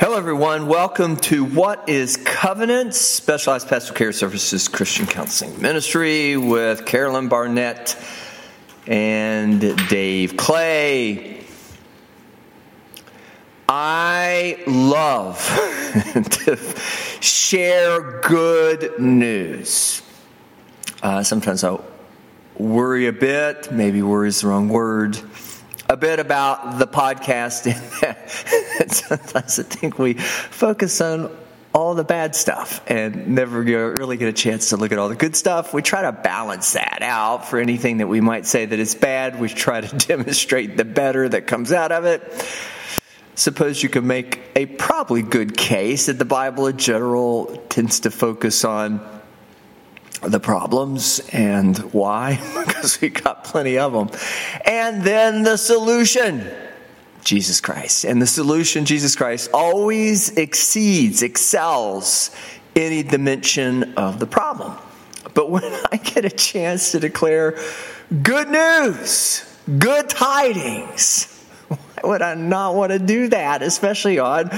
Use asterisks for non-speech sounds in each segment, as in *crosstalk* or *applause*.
Hello, everyone. Welcome to What is Covenant, Specialized Pastoral Care Services Christian Counseling Ministry with Carolyn Barnett and Dave Clay. I love *laughs* to share good news. Uh, sometimes I worry a bit, maybe worry is the wrong word a bit about the podcast. *laughs* Sometimes I think we focus on all the bad stuff and never really get a chance to look at all the good stuff. We try to balance that out for anything that we might say that is bad. We try to *laughs* demonstrate the better that comes out of it. Suppose you could make a probably good case that the Bible in general tends to focus on the problems and why, *laughs* because we got plenty of them. And then the solution. Jesus Christ. And the solution, Jesus Christ, always exceeds, excels any dimension of the problem. But when *laughs* I get a chance to declare good news, good tidings, why would I not want to do that, especially on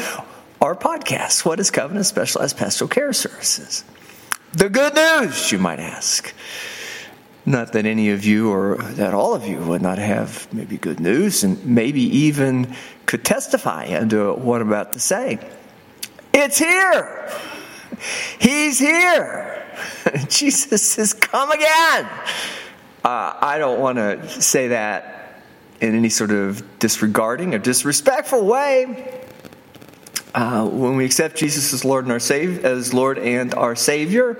our podcast? What is Covenant Specialized Pastoral Care Services? The good news, you might ask. Not that any of you or that all of you would not have maybe good news and maybe even could testify unto what I'm about to say. It's here. He's here. *laughs* Jesus has come again. Uh, I don't want to say that in any sort of disregarding or disrespectful way. Uh, when we accept Jesus as Lord and our as Lord and our Savior,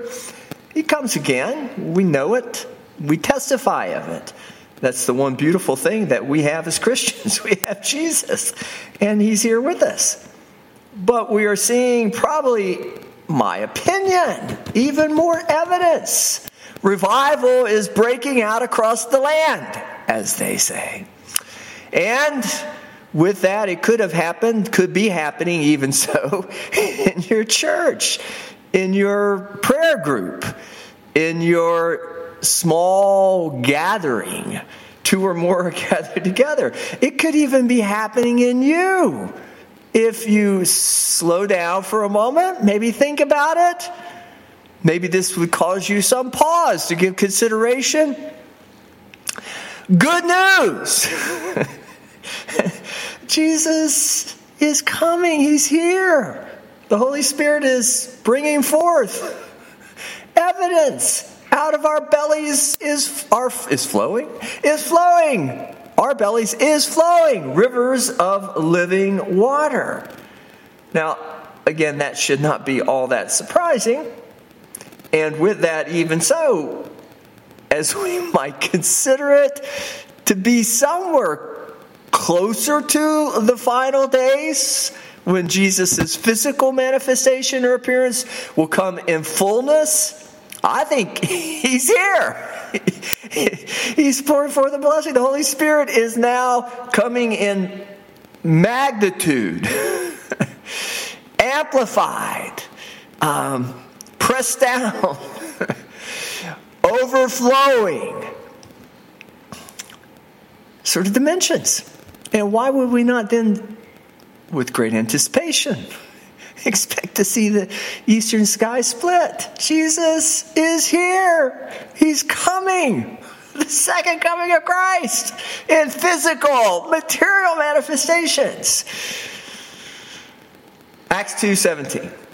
He comes again. We know it. We testify of it. That's the one beautiful thing that we have as *laughs* Christians. We have Jesus, and He's here with us. But we are seeing probably, my opinion, even more evidence. Revival is breaking out across the land, as they say. And with that, it could have happened, could be happening even *laughs* so in your church, in your prayer group, in your small gathering. Two or more *laughs* gathered together. It could even be happening in you. If you slow down for a moment, maybe think about it. Maybe this would cause you some pause to give consideration. Good news! *laughs* Jesus is coming. He's here. The Holy Spirit is bringing forth evidence. Out of our bellies is our is flowing? Is flowing. Our bellies is flowing. Rivers of living water. Now again that should not be all that surprising. And with that even so as we *laughs* might consider it to be somewhere closer to the final days when Jesus' physical manifestation or appearance will come in fullness, I think he's here. *laughs* He's pouring forth the blessing. The Holy Spirit is now coming in magnitude, *laughs* amplified, um, pressed down, *laughs* overflowing. Sort of dimensions. And why would we not then, with great anticipation, *laughs* expect to see the eastern sky split? Jesus is here. He's coming. *laughs* The second coming of Christ in physical, material manifestations. Acts 2:17.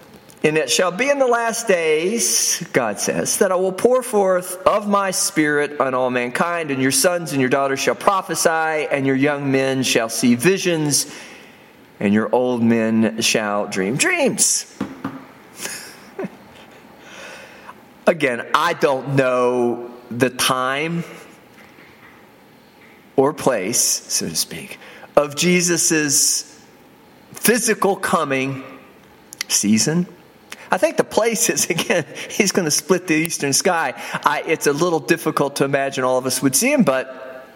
And it shall be in the last days, God says, that I will pour forth of my spirit on all mankind, and your sons and your daughters shall prophesy, and your young men shall see visions, and your old men shall dream dreams. *laughs* Again, I don't know the time or place, so to speak, of Jesus' physical coming season I think the place is, *laughs* again, he's going to split the eastern sky. I, it's a little difficult to imagine all of us would see him, but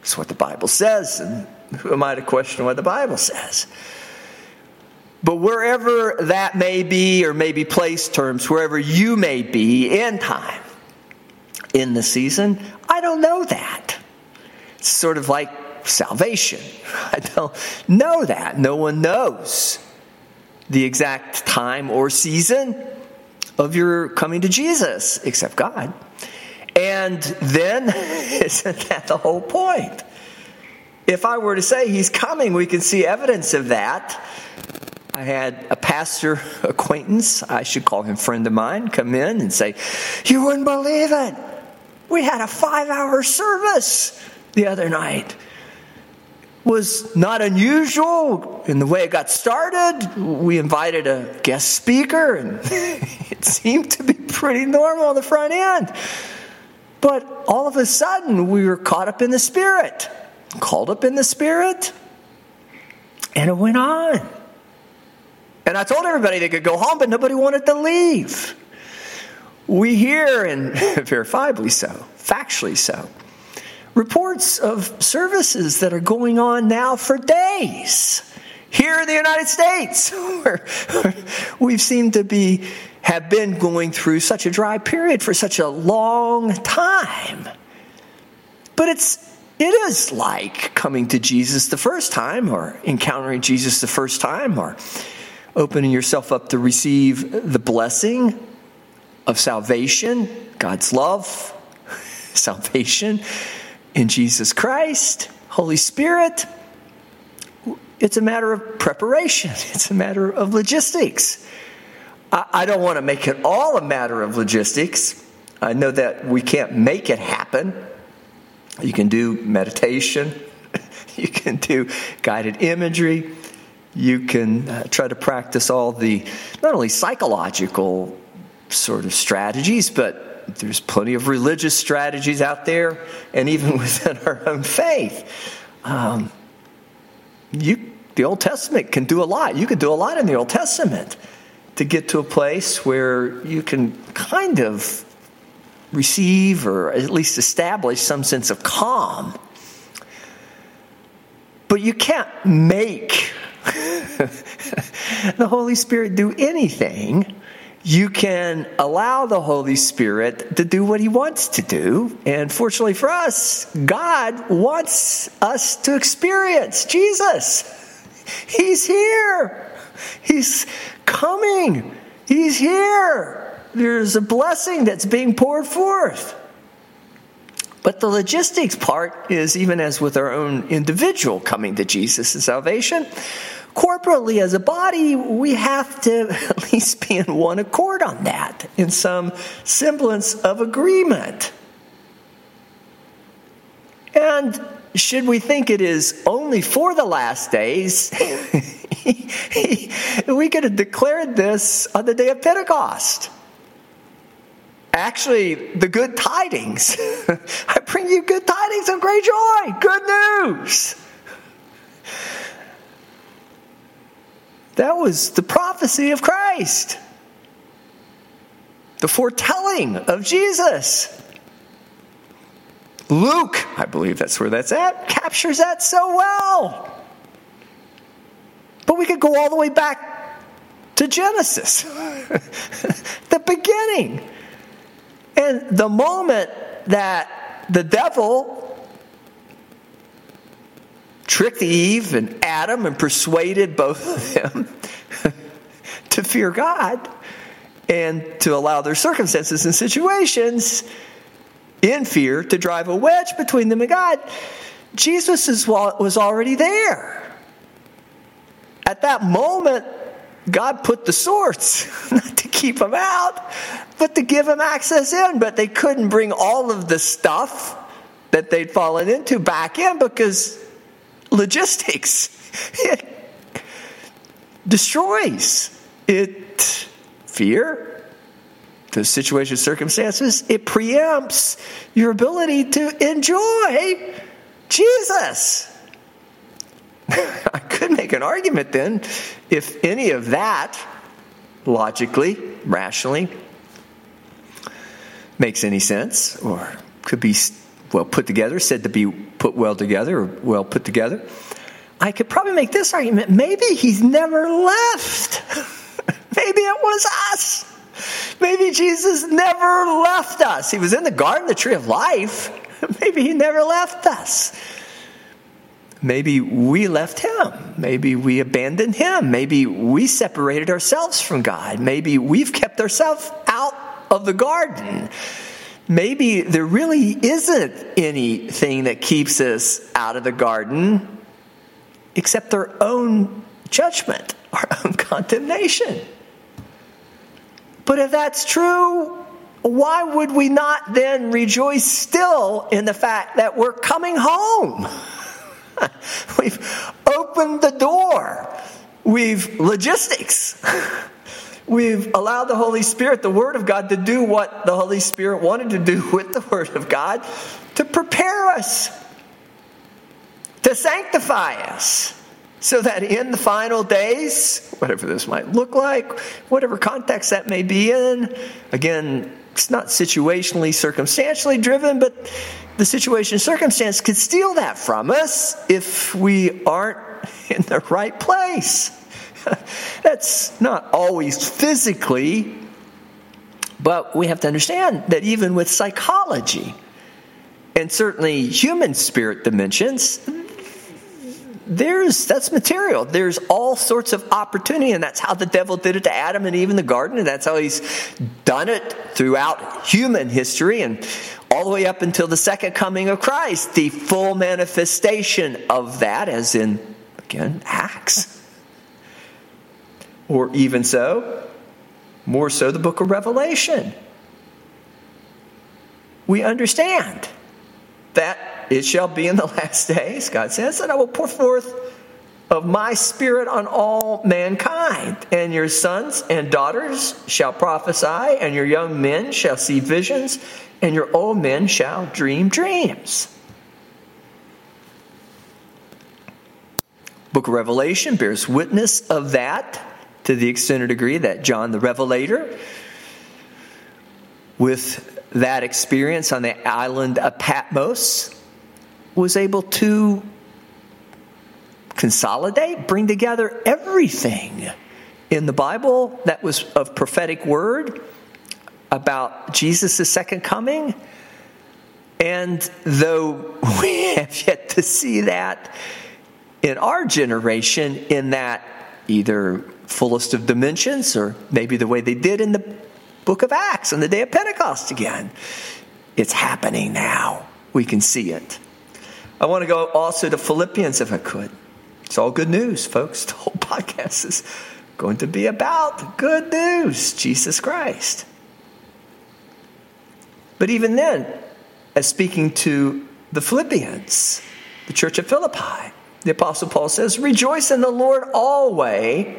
it's what the Bible says. And who am I to question what the Bible says? But wherever that may be, or maybe place terms, wherever you may be in time, in the season, I don't know that. It's sort of like salvation. *laughs* I don't know that. No one knows the exact time or season of your coming to Jesus except God. And then, *laughs* isn't that the whole point? If I were to say he's coming, we can see evidence of that. I had a pastor acquaintance, I should call him friend of mine, come in and say, You wouldn't believe it. We had a five hour service the other night. Was not unusual in the way it got started. We invited a guest speaker, and *laughs* it seemed to be pretty normal on the front end. But all of a sudden, we were caught up in the Spirit, called up in the Spirit, and it went on. And I told everybody they could go home, but nobody wanted to leave. We hear, and *laughs* verifiably so, factually so, reports of services that are going on now for days here in the United States, *laughs* where we've seemed to be have been going through such a dry period for such a long time. But it's it is like coming to Jesus the first time or encountering Jesus the first time or opening yourself up to receive the blessing of salvation, God's love, *laughs* salvation in Jesus Christ, Holy Spirit. It's a matter of preparation, *laughs* it's a matter of logistics. I don't want to make it all a matter of logistics. I know that we can't make it happen. You can do meditation, *laughs* you can do guided imagery, you can uh, try to practice all the not only psychological sort of strategies, but there's plenty of religious strategies out there, and even *laughs* within our own faith. Um, you, the Old Testament can do a lot. You can do a lot in the Old Testament to get to a place where you can kind of receive or at least establish some sense of calm. But you can't make *laughs* the Holy Spirit do anything. You can allow the Holy Spirit to do what He wants to do. And fortunately for us, God wants us to experience Jesus. He's here. He's coming. He's here. There's a blessing that's being poured forth. But the logistics part is even as with our own individual coming to Jesus and salvation, corporately as a body, we have to *laughs* at least be in one accord on that, in some semblance of agreement. And should we think it is only for the last days, *laughs* we could have declared this on the day of Pentecost. Actually, the good tidings. *laughs* I bring you good tidings of great joy, good news. That was the prophecy of Christ, the foretelling of Jesus. Luke, I believe that's where that's at, captures that so well. But we could go all the way back to Genesis, *laughs* the beginning. And the moment that the devil tricked Eve and Adam and persuaded both of them *laughs* to fear God and to allow their circumstances and situations in fear to drive a wedge between them and God. Jesus was already there. At that moment, God put the swords, *laughs* not to keep them out, but to give them access in. But they couldn't bring all of the stuff that they'd fallen into back in because logistics. It destroys. It fear, the situation, circumstances, it preempts your ability to enjoy Jesus. *laughs* I could make an argument then if any of that logically, rationally makes any sense or could be well put together, said to be put well together or well put together. I could probably make this argument maybe he's never left. *laughs* maybe it was us. Maybe Jesus never left us. He was in the garden, the tree of life. *laughs* Maybe he never left us. maybe we left him. Maybe we abandoned him. Maybe we separated ourselves from God. Maybe we've kept ourselves out of the garden. Maybe there really isn't anything that keeps us out of the garden except our own judgment, *laughs* our own condemnation. But if that's true, why would we not then rejoice still in the fact that we're coming home? *laughs* We've opened the door. We've logistics. *laughs* We've allowed the Holy Spirit, the Word of God, to do what the Holy Spirit wanted to do with the Word of God to prepare us, to sanctify us, so that in the final days, whatever this might look like, whatever context that may be in, again, it's not situationally, circumstantially driven, but the situation circumstance could steal that from us if we aren't in the right place. *laughs* That's not always physically, but we have to understand that even with psychology and certainly human spirit dimensions, there's that's material. There's all sorts of opportunity, and that's how the devil did it to Adam and Eve in the garden, and that's how he's done it throughout human history and all the way up until the second coming of Christ, the full manifestation of that, as in again Acts. Or even so, more so the book of Revelation. We understand that it shall be in the *laughs* last days, God says, that I will pour forth of my spirit on all mankind, and your sons and daughters shall prophesy, and your young men shall see visions, and your old men shall dream dreams. Book of Revelation bears witness of that to the extent or degree that John the Revelator, with that experience on the island of Patmos, was able to consolidate, bring together everything in the Bible that was of prophetic word about Jesus' second coming. And though *laughs* we have yet to see that in our generation, in that either fullest of dimensions or maybe the way they did in the book of Acts on the day of Pentecost again, it's happening now. We can see it. I want to go also to Philippians if I could. It's all good news, folks. *laughs* The whole podcast is going to be about good news Jesus Christ. But even then, as speaking to the Philippians, the church of Philippi, the Apostle Paul says, Rejoice in the Lord always.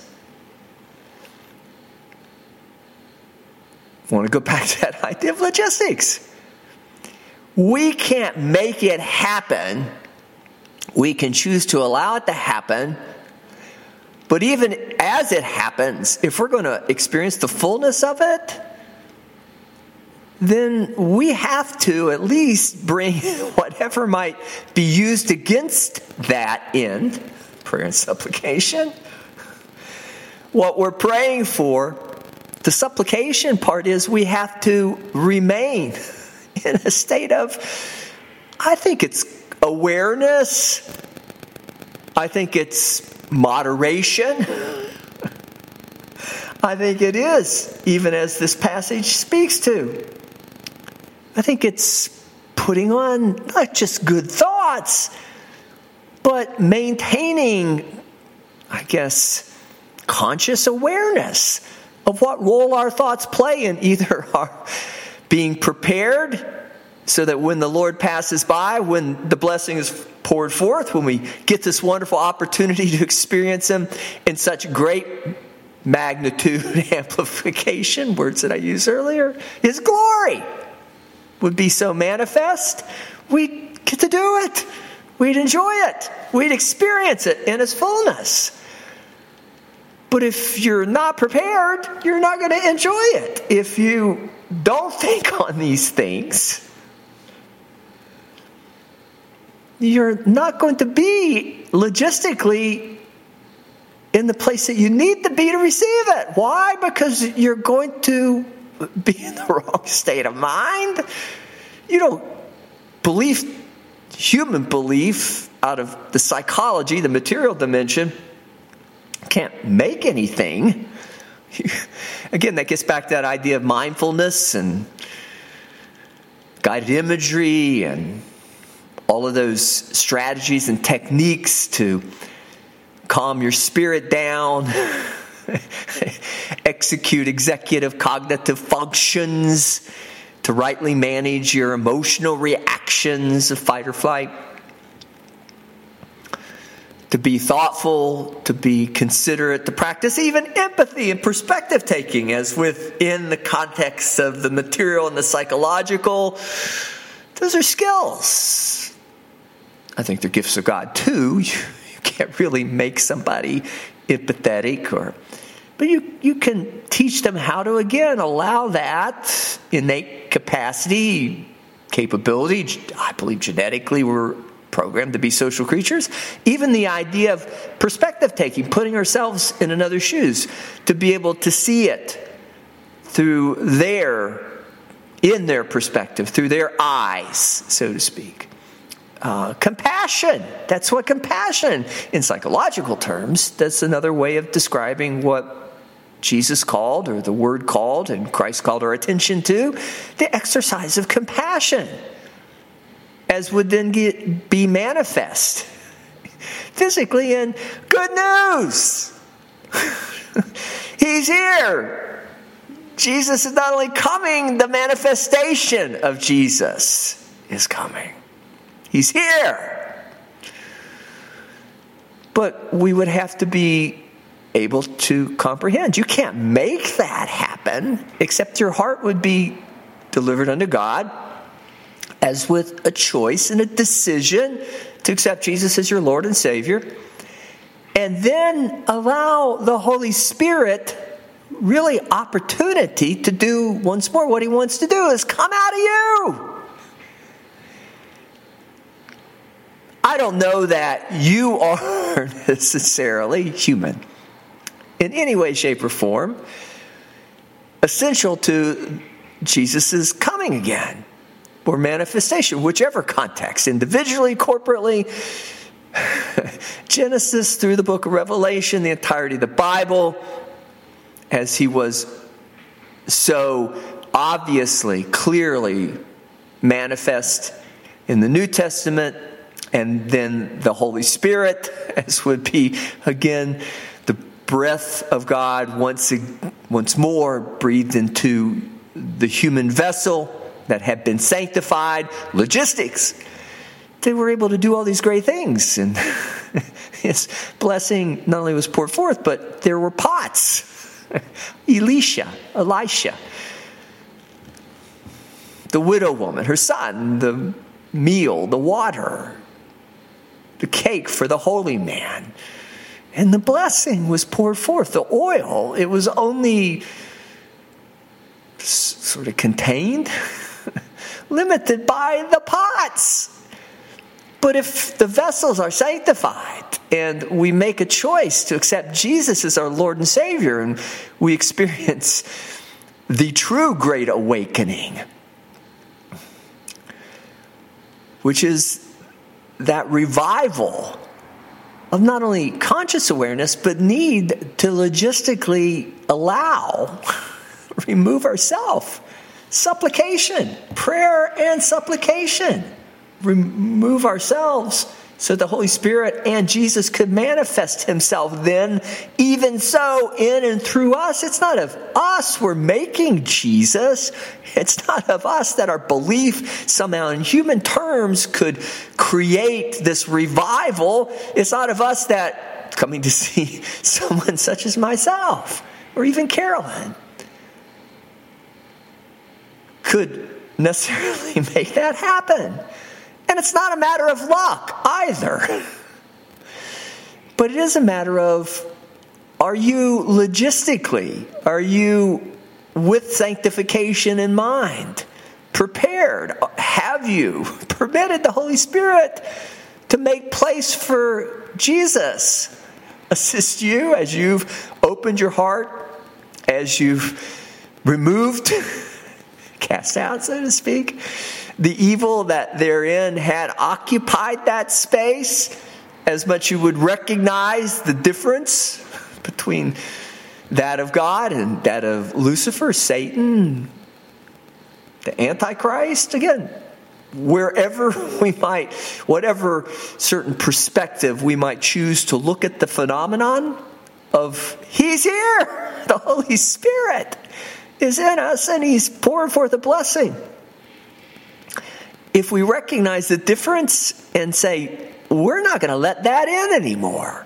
Want to go *laughs* back to that idea of logistics. We can't make it happen. We can choose to allow it to happen but even as it happens, if we're going to experience the fullness of it, then we have to at least bring *laughs* whatever might be used against that end prayer and supplication. What we're praying for, the supplication part is we have to remain in a state of, I think it's awareness, I think it's moderation. *laughs* I think it is, even as this passage speaks to. I think it's putting on not just good thoughts, but maintaining, I guess, conscious awareness of what role our thoughts play in either *laughs* our being prepared so that when the Lord passes by, when the blessing is poured forth, when we get this wonderful opportunity to experience Him in such great magnitude, *laughs* amplification, words that I used earlier, His glory would be so manifest, we'd get to do it. We'd enjoy it. We'd experience it in its fullness. But if you're not prepared, you're not going to enjoy it. If you don't think *laughs* on these things, you're not going to be logistically in the place that you need to be to receive it. Why? Because you're going to be in the *laughs* wrong state of mind. You don't believe, human belief out of the psychology, the material dimension, can't make anything. *laughs* Again, that gets back to that idea of mindfulness and guided imagery and all of those strategies and techniques to calm your spirit down, *laughs* execute executive cognitive functions, to rightly manage your emotional reactions of fight or flight, to be thoughtful, to be considerate, to practice even empathy and perspective taking, as within the context of the material and the psychological. Those are skills. I think they're gifts of God too *laughs* You can't really make somebody empathetic or but you, you can teach them how to again allow that innate capacity capability i believe genetically we're programmed to be social creatures. Even the idea of perspective taking putting ourselves in another's shoes to be able to see it through their in their perspective through their eyes so to speak. Uh, compassion. That's what compassion, in psychological terms, that's another way of describing what Jesus called, or the Word called, and Christ called our attention to the exercise of compassion, as would then get, be manifest physically in good news. *laughs* He's here. Jesus is not only coming, the manifestation of Jesus is coming. He's here. But we would have to be able to comprehend. You can't make that happen, except your heart would be delivered unto God, as with a choice and a decision to accept Jesus as your Lord and Savior. And then allow the Holy Spirit really opportunity to do once more what he wants to do is come out of you. I don't know that you are *laughs* necessarily human in any way, shape, or form, essential to Jesus' coming again or manifestation, whichever context, individually, corporately. Genesis through the book of Revelation, the entirety of the Bible, as he was so obviously, clearly manifest in the New Testament and then the Holy Spirit, as would be again the breath of God once, once more breathed into the human vessel that had been sanctified. Logistics. They were able to do all these great things. And *laughs* his blessing not only was poured forth, but there were pots. *laughs* Elisha, Elisha, the widow woman, her son, the meal, the water, the cake for the holy man. And the blessing was poured forth. The oil, it was only sort of contained, *laughs* limited by the pots. But if the vessels are sanctified and we make a choice to accept Jesus as our Lord and Savior, and we experience the true great awakening, which is that revival of not only conscious awareness, but need to logistically allow, *laughs* remove ourself. Supplication, prayer and supplication. Remove ourselves so the Holy Spirit and Jesus could manifest himself then, even so, in and through us. It's not of us we're making Jesus. It's not of us that our belief somehow in human terms could create this revival. It's not of us that coming to *laughs* see someone such as myself or even Carolyn could necessarily *laughs* make that happen. And it's not a matter of luck either. But it is a matter of Are you logistically? Are you with sanctification in mind? Prepared? Have you *laughs* permitted the Holy Spirit to make place for Jesus? Assist you as you've opened your heart, as you've removed, *laughs* cast out, so to speak, the evil that therein had occupied that space, as much you would recognize the difference between that of God and that of Lucifer, Satan, the Antichrist. Again, wherever *laughs* we might, whatever certain perspective we might choose to look at the phenomenon of He's here, *laughs* the Holy Spirit is in us and He's pouring forth a blessing. If we recognize the difference and say, we're not going to let that in anymore,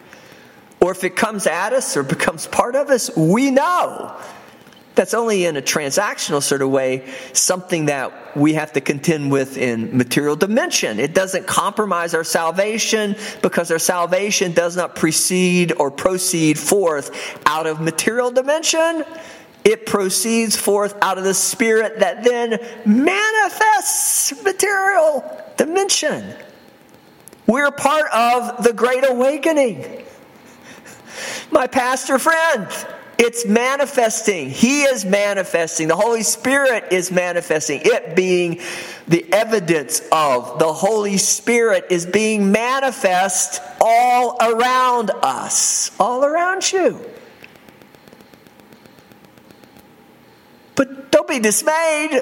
or if it comes at us or becomes part of us, we know that's only in a transactional sort of way something that we have to contend with in material dimension. It doesn't compromise our salvation because our salvation does not precede or proceed forth out of material dimension. It proceeds forth out of the Spirit that then manifests material dimension. We're part of the Great Awakening. My pastor friend, it's manifesting. He is manifesting. The Holy Spirit is manifesting. It being the evidence of the Holy Spirit is being manifest all around us, all around you. But don't be dismayed.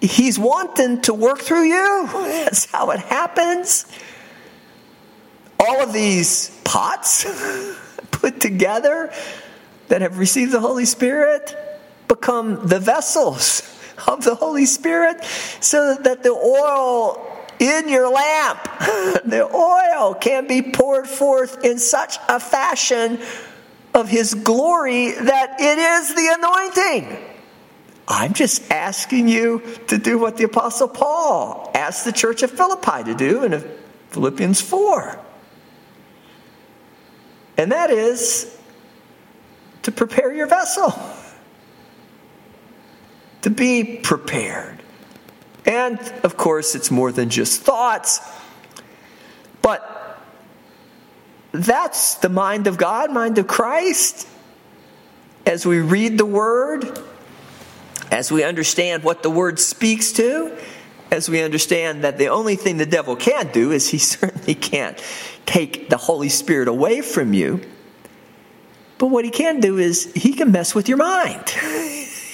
He's wanting to work through you. That's how it happens. All of these pots *laughs* put together that have received the Holy Spirit become the vessels of the Holy Spirit so that the oil in your lamp, *laughs* the oil can be poured forth in such a fashion of his glory that it is the anointing. I'm just asking you to do what the Apostle Paul asked the church of Philippi to do in Philippians 4. And that is to prepare your vessel, to be prepared. And of course, it's more than just thoughts, but that's the mind of God, mind of Christ. As we read the Word, as we understand what the Word speaks to, as we understand that the only thing the devil can't do is he *laughs* certainly can't take the Holy Spirit away from you. But what he can do is he can mess with your mind.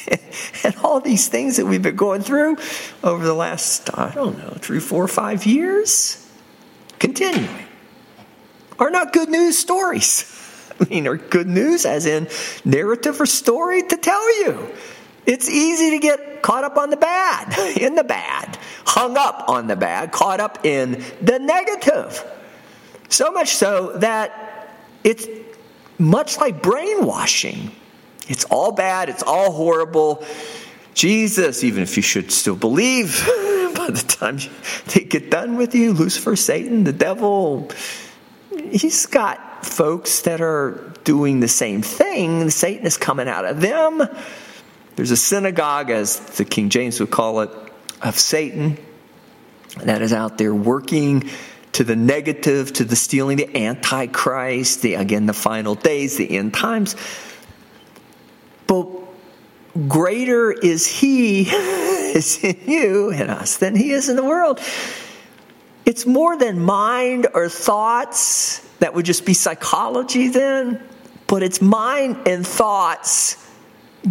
*laughs* and all these things that we've been going through over the last, I don't know, three, four, five years, continuing are not good news stories. *laughs* I mean, are good news as in narrative or story to tell you. It's easy to get caught up on the bad, *laughs* in the bad, hung up on the bad, caught up in the negative. So much so that it's much like brainwashing. It's all bad, it's all horrible. Jesus, even if you should still believe, *laughs* by the time they get done with you, Lucifer, Satan, the devil, he's got folks that are doing the same thing. Satan is coming out of them. There's a synagogue, as the King James would call it, of Satan that is out there working to the negative, to the stealing, the antichrist, the again the final days, the end times. But greater is he *laughs* is in you and us than he is in the world. It's more than mind or thoughts that would just be psychology then, but it's mind and thoughts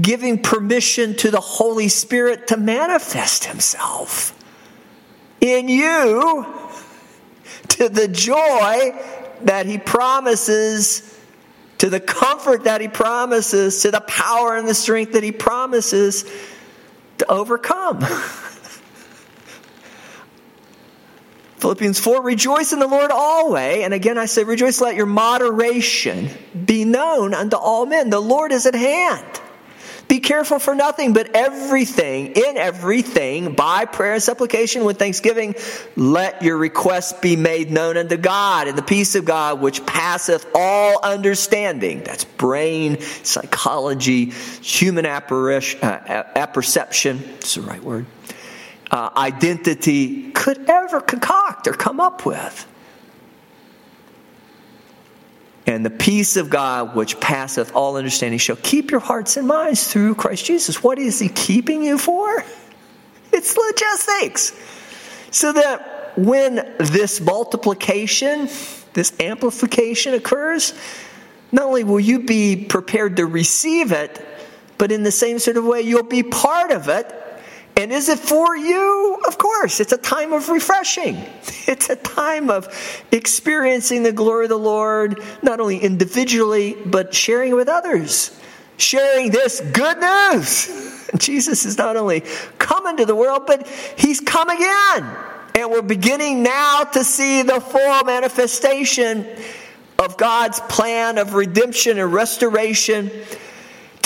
giving permission to the Holy Spirit to manifest Himself in you to the joy that He promises, to the comfort that He promises, to the power and the strength that He promises to overcome. *laughs* Philippians 4 Rejoice in the Lord always. And again, I say, Rejoice, let your moderation be known unto all men. The Lord is at hand. Be careful for nothing, but everything, in everything, by prayer and supplication with thanksgiving, let your requests be made known unto God. And the peace of God, which passeth all understanding, that's brain, psychology, human uh, apperception, it's the right word, uh, identity, could ever concoct or come up with and the peace of God, which passeth all understanding, shall keep your hearts and minds through Christ Jesus. What is He keeping you for? *laughs* It's logistics. So that when this multiplication, this amplification occurs, not only will you be prepared to receive it, but in the same sort of way, you'll be part of it and is it for you? Of course. It's a time of refreshing. *laughs* It's a time of experiencing the glory of the Lord, not only individually, but sharing with others. Sharing this good news. *laughs* Jesus is not only come into the world, but he's come again. And we're beginning now to see the full manifestation of God's plan of redemption and restoration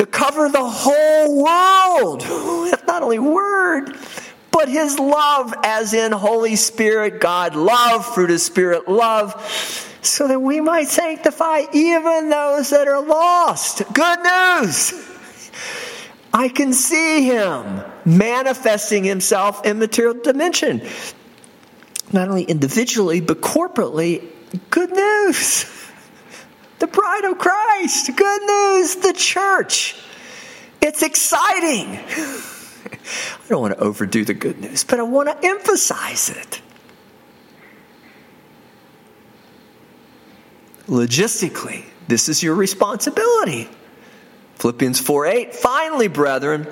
to cover the whole world. *laughs* with Not only word, but his love, as in Holy Spirit, God love, fruit of Spirit love, so that we might sanctify even those that are lost. Good news! I can see him manifesting himself in material dimension. Not only individually, but corporately. Good news the bride of Christ. Good news, the church. It's exciting. I don't want to overdo the good news, but I want to emphasize it. Logistically, this is your responsibility. Philippians 4 8. Finally, brethren,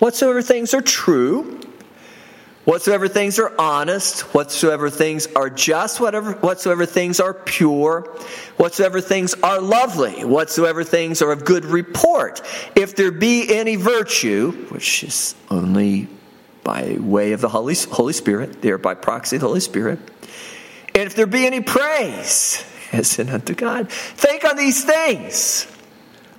whatsoever things are true, Whatsoever things are honest, whatsoever things are just, whatever, whatsoever things are pure, whatsoever things are lovely, whatsoever things are of good report, if there be any virtue, which is only by way of the Holy, Holy Spirit, there by proxy of the Holy Spirit, and if there be any praise, *laughs* as in unto God, think on these things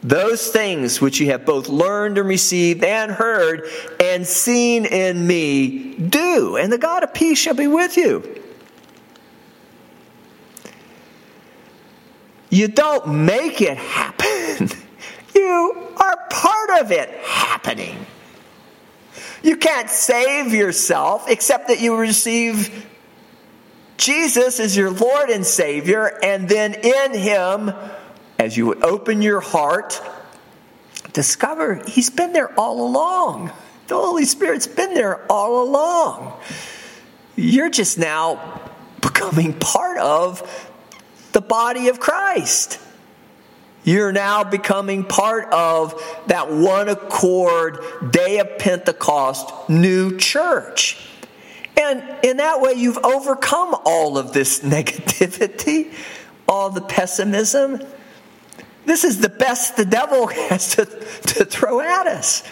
those things which you have both learned and received and heard and seen in me, do, and the God of peace shall be with you. You don't make it happen, *laughs* you are part of it happening. You can't save yourself except that you receive Jesus as your Lord and Savior, and then in Him, as you would open your heart, discover He's been there all along. The Holy Spirit's been there all along. You're just now becoming part of the body of Christ. You're now becoming part of that one accord day of Pentecost new church. And in that way, you've overcome all of this *laughs* negativity, all the pessimism, this is the best the devil *laughs* has to, to throw at us.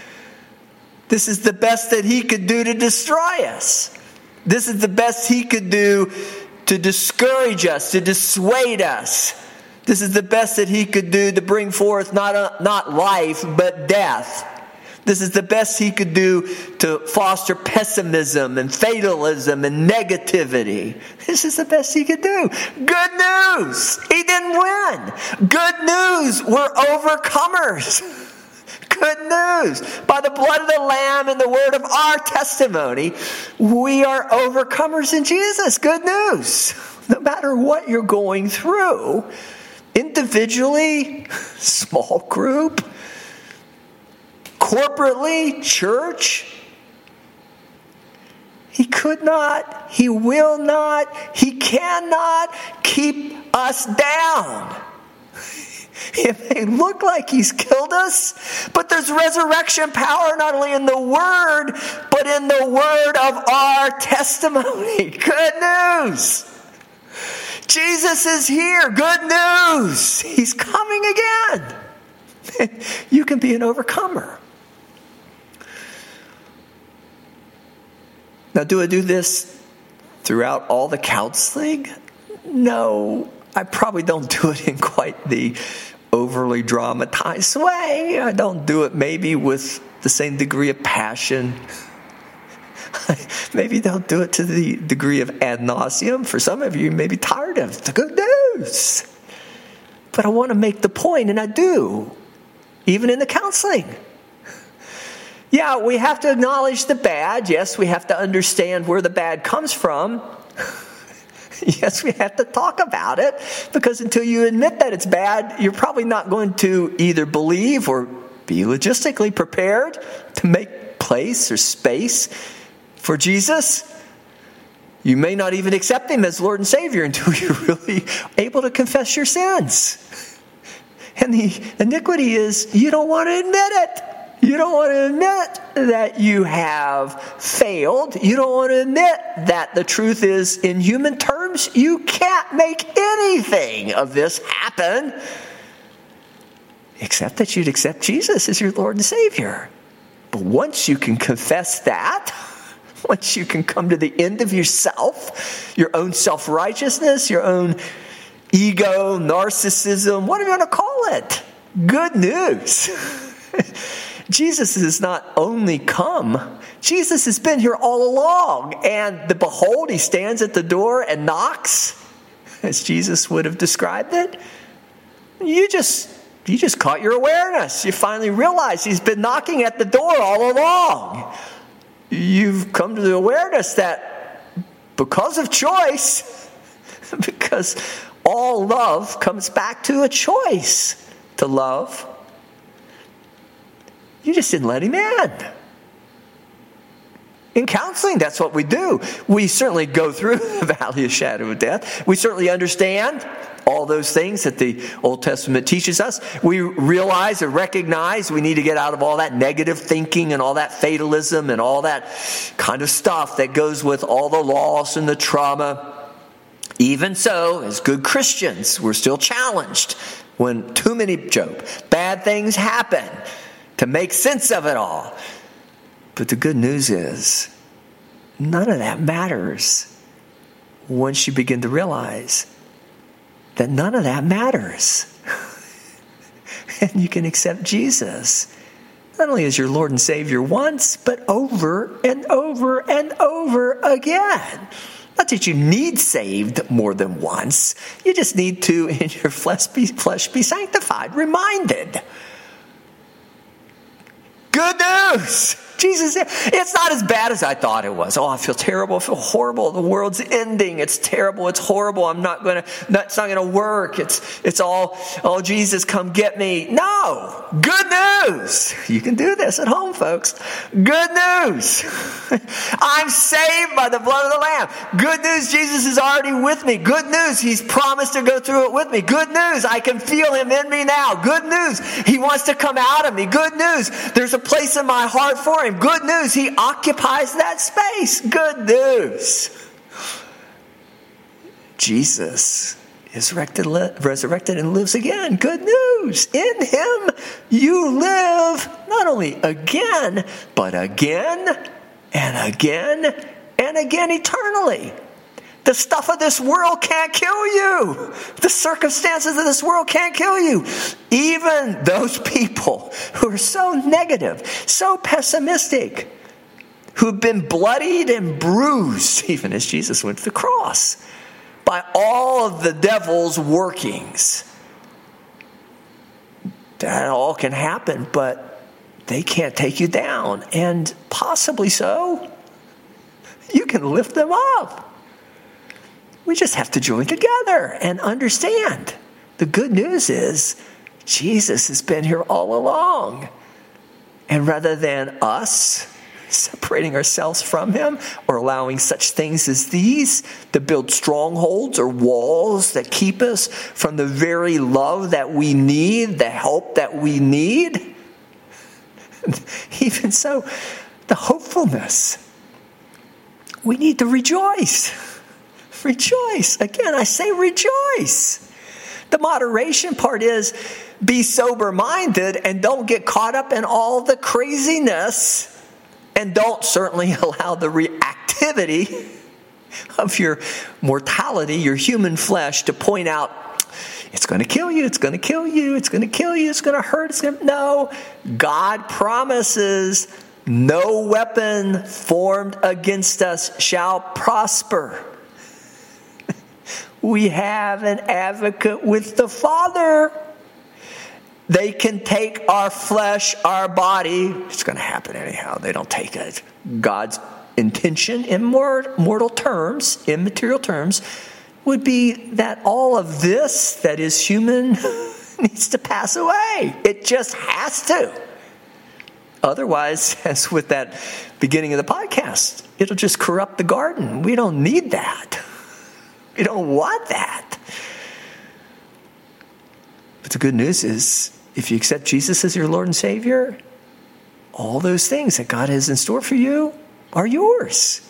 This is the best that he could do to destroy us. This is the best he could do to discourage us, to dissuade us. This is the best that he could do to bring forth not, a, not life, but death. This is the best he could do to foster pessimism and fatalism and negativity. This is the best he could do. Good news! He didn't win. Good news! We're overcomers. *laughs* Good news. By the blood of the Lamb and the word of our testimony, we are overcomers in Jesus. Good news. *laughs* No matter what you're going through, individually, *laughs* small group, corporately, church. He could not, he will not, he cannot keep us down. *laughs* It may look like he's killed us, but there's resurrection power not only in the word, but in the word of our testimony. *laughs* Good news. Jesus is here. Good news. He's coming again. *laughs* You can be an overcomer. Now, do I do this throughout all the counseling? No, I probably don't do it in quite the overly dramatized way. I don't do it maybe with the same degree of passion. *laughs* maybe don't do it to the degree of ad nauseum. For some of you, you may be tired of the good news. But I want to make the point, and I do, even in the counseling. Yeah, we have to acknowledge the bad. Yes, we have to understand where the bad comes from. *laughs* yes, we have to talk about it because until you admit that it's bad, you're probably not going to either believe or be logistically prepared to make place or space for Jesus. You may not even accept Him as Lord and Savior until *laughs* you're really able to confess your sins. And the iniquity is you don't want to admit it. You don't want to admit that you have failed. You don't want to admit that the truth is, in human terms, you can't make anything of this happen except that you'd accept Jesus as your Lord and Savior. But once you can confess that, *laughs* once you can come to the end of yourself, your own self righteousness, your own ego, narcissism, what are you going to call it? Good news. *laughs* Jesus has not only come, Jesus has been here all along. And the behold, he stands at the door and knocks, as Jesus would have described it. You just you just caught your awareness. You finally realize he's been knocking at the door all along. You've come to the awareness that because of choice, *laughs* because all love comes back to a choice to love you just didn't let him in. In counseling, that's what we do. We certainly go through *laughs* the valley of shadow of death. We certainly understand all those things that the Old Testament teaches us. We realize and recognize we need to get out of all that negative thinking and all that fatalism and all that kind of stuff that goes with all the loss and the trauma. Even so, as good Christians, we're still challenged when too many, Job, bad things happen to make sense of it all. But the good news is, none of that matters once you begin to realize that none of that matters. *laughs* and you can accept Jesus not only as your Lord and Savior once, but over and over and over again. Not that you need saved more than once, you just need to, in your flesh, be, flesh, be sanctified, reminded Good news! Jesus, it's not as bad as I thought it was. Oh, I feel terrible. I feel horrible. The world's ending. It's terrible. It's horrible. I'm not gonna, that's not gonna work. It's, it's all, oh, Jesus, come get me. No! Good news! You can do this at home, folks. Good news! *laughs* I'm saved by the blood of the Lamb. Good news, Jesus is already with me. Good news, He's promised to go through it with me. Good news, I can feel Him in me now. Good news, He wants to come out of me. Good news, there's a place in my heart for Him. Good news, he occupies that space. Good news. Jesus is resurrected and lives again. Good news. In him you live not only again, but again and again and again eternally. The stuff of this world can't kill you. The circumstances of this world can't kill you. Even those people who are so negative, so pessimistic, who've been bloodied and bruised, *laughs* even as Jesus went to the cross, by all of the devil's workings. That all can happen, but they can't take you down. And possibly so, you can lift them up. We just have to join together and understand. The good news is Jesus has been here all along. And rather than us separating ourselves from him or allowing such things as these to build strongholds or walls that keep us from the very love that we need, the help that we need, *laughs* even so, the hopefulness. We need to rejoice. Rejoice. Again, I say rejoice. The moderation part is be sober minded and don't get caught up in all the craziness and don't certainly *laughs* allow the reactivity of your mortality, your human flesh, to point out it's going to kill you, it's going to kill you, it's going to kill you, it's going to hurt. It's gonna... No, God promises no weapon formed against us shall prosper. We have an advocate with the Father. They can take our flesh, our body. It's going to happen anyhow. They don't take it. God's intention in mortal terms, in material terms, would be that all of this that is human *laughs* needs to pass away. It just has to. Otherwise, *laughs* as with that beginning of the podcast, it'll just corrupt the garden. We don't need that. *laughs* We don't want that. But the good news is if you accept Jesus as your Lord and Savior, all those things that God has in store for you are yours.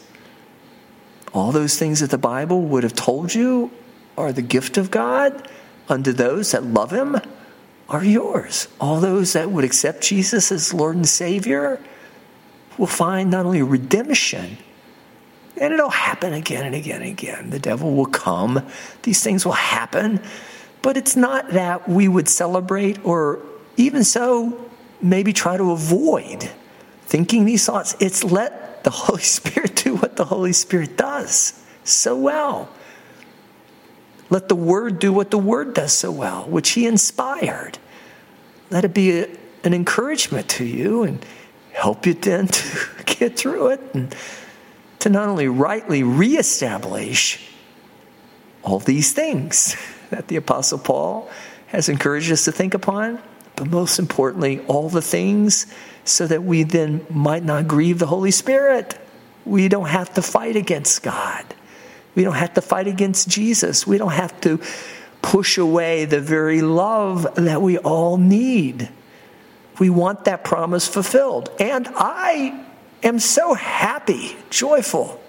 All those things that the Bible would have told you are the gift of God unto those that love Him are yours. All those that would accept Jesus as Lord and Savior will find not only redemption, and it'll happen again and again and again. The devil will come, these things will happen, but it's not that we would celebrate or even so, maybe try to avoid thinking these thoughts. It's let the *laughs* Holy Spirit do what the Holy Spirit does so well. Let the Word do what the Word does so well, which He inspired. Let it be a, an encouragement to you and help you then *laughs* to get through it and to not only rightly reestablish all these things that the Apostle Paul has encouraged us to think upon, but most importantly, all the things so that we then might not grieve the Holy Spirit. We don't have to fight against God. We don't have to fight against Jesus. We don't have to push away the very love that we all need. We want that promise fulfilled. And I am so happy, joyful,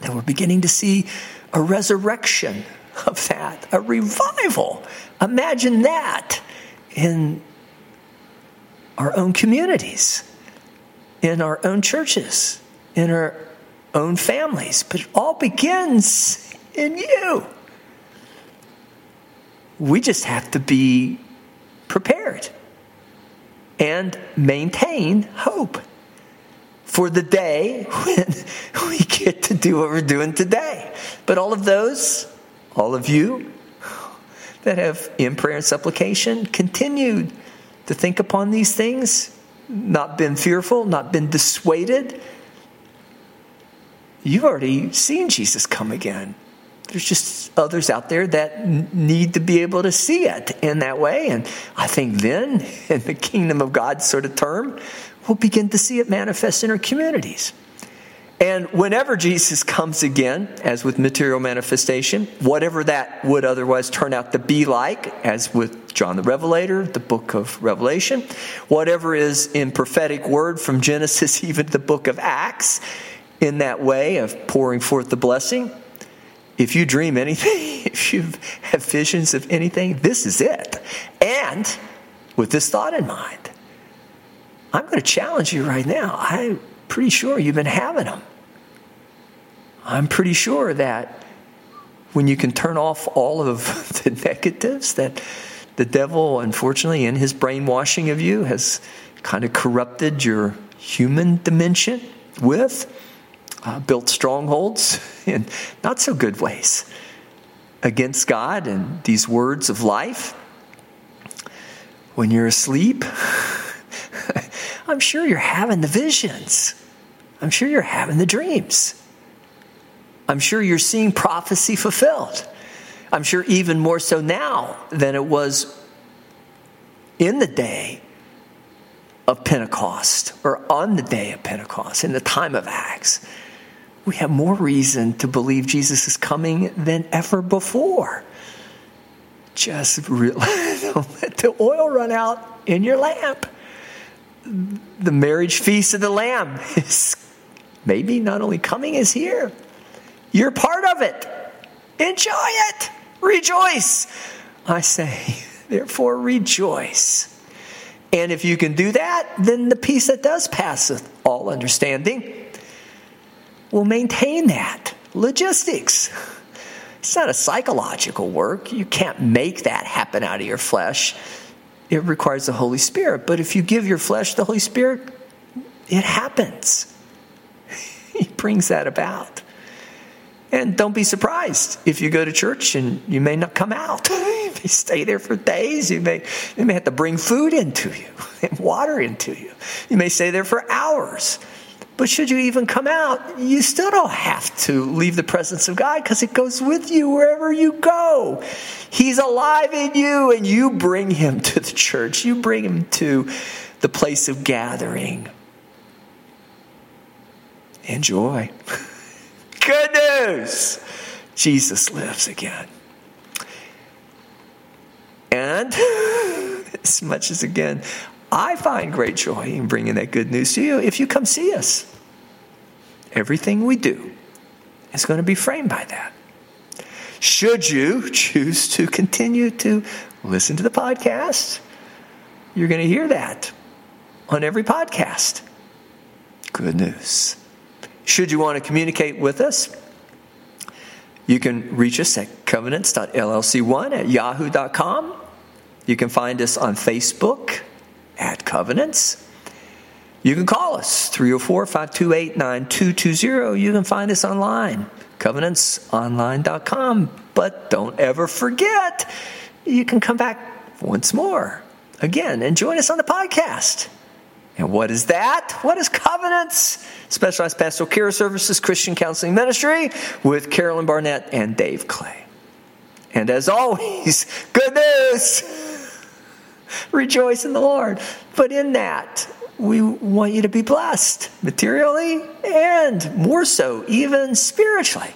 that we're beginning to see a resurrection of that, a revival. Imagine that in our own communities, in our own churches, in our own families. But it all begins in you. We just have to be prepared and maintain hope for the day when *laughs* we get to do what we're doing today. But all of those, all of you that have, in prayer and supplication, continued to think upon these things, not been fearful, not been dissuaded, you've already seen Jesus come again. There's just others out there that need to be able to see it in that way. And I think then, *laughs* in the kingdom of God sort of term, we'll begin to see it manifest in our communities. And whenever Jesus comes again, as with material manifestation, whatever that would otherwise turn out to be like, as with John the Revelator, the book of Revelation, whatever is in prophetic word from Genesis, *laughs* even the book of Acts, in that way of pouring forth the blessing, if you dream anything, *laughs* if you have visions of anything, this is it. And with this thought in mind, I'm going to challenge you right now. I'm pretty sure you've been having them. I'm pretty sure that when you can turn off all of *laughs* the negatives that the devil, unfortunately, in his brainwashing of you, has kind of corrupted your human dimension with, uh, built strongholds *laughs* in not so good ways against God and these words of life. When you're asleep, *laughs* I'm sure you're having the visions. I'm sure you're having the dreams. I'm sure you're seeing prophecy fulfilled. I'm sure even more so now than it was in the day of Pentecost or on the day of Pentecost, in the time of Acts. We have more reason to believe Jesus is coming than ever before. Just *laughs* don't let the oil run out in your lamp. The marriage feast of the Lamb is maybe not only coming, is here. You're part of it. Enjoy it. Rejoice. I say, *laughs* therefore, rejoice. And if you can do that, then the peace that does passeth all understanding will maintain that. Logistics. It's not a psychological work. You can't make that happen out of your flesh. It requires the Holy Spirit. But if you give your flesh the Holy Spirit, it happens. *laughs* he brings that about. And don't be surprised if you go to church and you may not come out. *laughs* you may stay there for days. You may, you may have to bring food into you *laughs* and water into you. You may stay there for hours. But should you even come out, you still don't have to leave the presence of God because it goes with you wherever you go. He's alive in you, and you bring him to the church. You bring him to the place of gathering. Enjoy. *laughs* Good news! Jesus lives again. And *laughs* as much as again, I find great joy in bringing that good news to you if you come see us. Everything we do is going to be framed by that. Should you choose to continue to listen to the podcast, you're going to hear that on every podcast. Good news. Should you want to communicate with us, you can reach us at covenants.llc1 at yahoo.com. You can find us on Facebook at Covenants. You can call us 304 528 9220. You can find us online, covenantsonline.com. But don't ever forget, you can come back once more again and join us on the podcast. And what is that? What is Covenants? Specialized Pastoral Care Services Christian Counseling Ministry with Carolyn Barnett and Dave Clay. And as always, *laughs* good news! Rejoice in the Lord. But in that, we want you to be blessed materially and more so, even spiritually.